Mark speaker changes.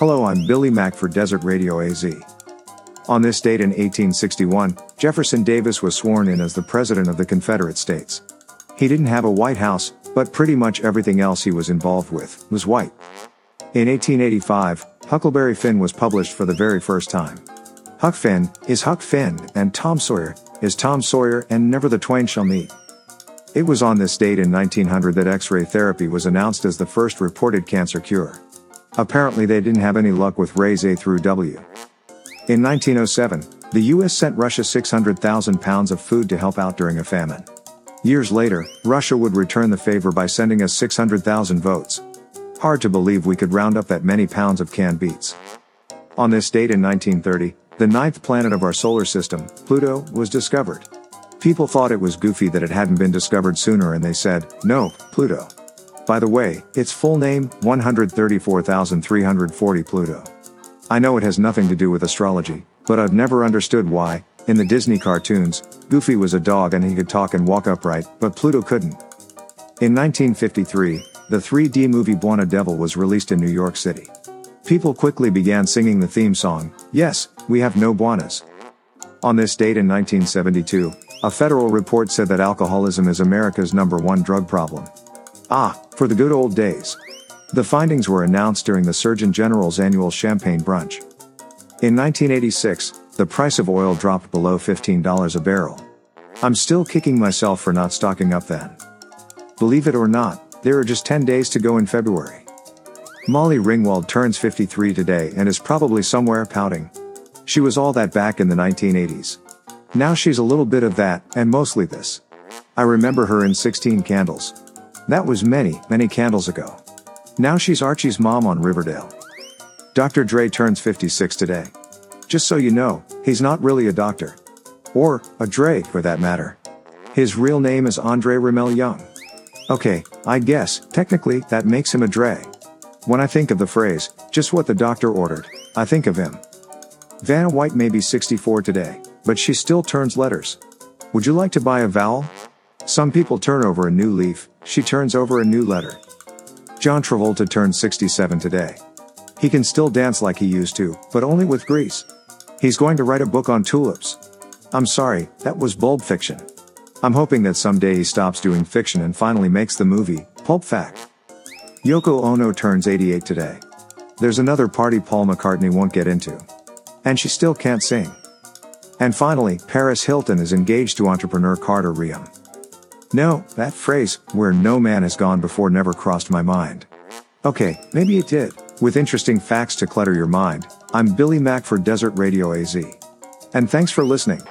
Speaker 1: Hello, I'm Billy Mack for Desert Radio AZ. On this date in 1861, Jefferson Davis was sworn in as the President of the Confederate States. He didn't have a White House, but pretty much everything else he was involved with was white. In 1885, Huckleberry Finn was published for the very first time. Huck Finn is Huck Finn, and Tom Sawyer is Tom Sawyer, and never the twain shall meet. It was on this date in 1900 that X ray therapy was announced as the first reported cancer cure. Apparently, they didn't have any luck with rays A through W. In 1907, the US sent Russia 600,000 pounds of food to help out during a famine. Years later, Russia would return the favor by sending us 600,000 votes. Hard to believe we could round up that many pounds of canned beets. On this date in 1930, the ninth planet of our solar system, Pluto, was discovered. People thought it was goofy that it hadn't been discovered sooner and they said, no, Pluto. By the way, its full name, 134,340 Pluto. I know it has nothing to do with astrology, but I've never understood why, in the Disney cartoons, Goofy was a dog and he could talk and walk upright, but Pluto couldn't. In 1953, the 3D movie Bwana Devil was released in New York City. People quickly began singing the theme song, Yes, We Have No bwanas. On this date in 1972, a federal report said that alcoholism is America's number one drug problem. Ah, for the good old days. The findings were announced during the Surgeon General's annual champagne brunch. In 1986, the price of oil dropped below $15 a barrel. I'm still kicking myself for not stocking up then. Believe it or not, there are just 10 days to go in February. Molly Ringwald turns 53 today and is probably somewhere pouting. She was all that back in the 1980s. Now she's a little bit of that, and mostly this. I remember her in 16 Candles. That was many, many candles ago. Now she's Archie's mom on Riverdale. Dr. Dre turns 56 today. Just so you know, he's not really a doctor. Or, a Dre, for that matter. His real name is Andre Romelle Young. Okay, I guess, technically, that makes him a Dre. When I think of the phrase, just what the doctor ordered, I think of him. Vanna White may be 64 today, but she still turns letters. Would you like to buy a vowel? Some people turn over a new leaf, she turns over a new letter. John Travolta turned 67 today. He can still dance like he used to, but only with grease. He's going to write a book on tulips. I'm sorry, that was bulb fiction. I'm hoping that someday he stops doing fiction and finally makes the movie, Pulp Fact. Yoko Ono turns 88 today. There's another party Paul McCartney won't get into. And she still can't sing. And finally, Paris Hilton is engaged to entrepreneur Carter Reum. No, that phrase, where no man has gone before never crossed my mind. Okay, maybe it did. With interesting facts to clutter your mind, I'm Billy Mack for Desert Radio AZ. And thanks for listening.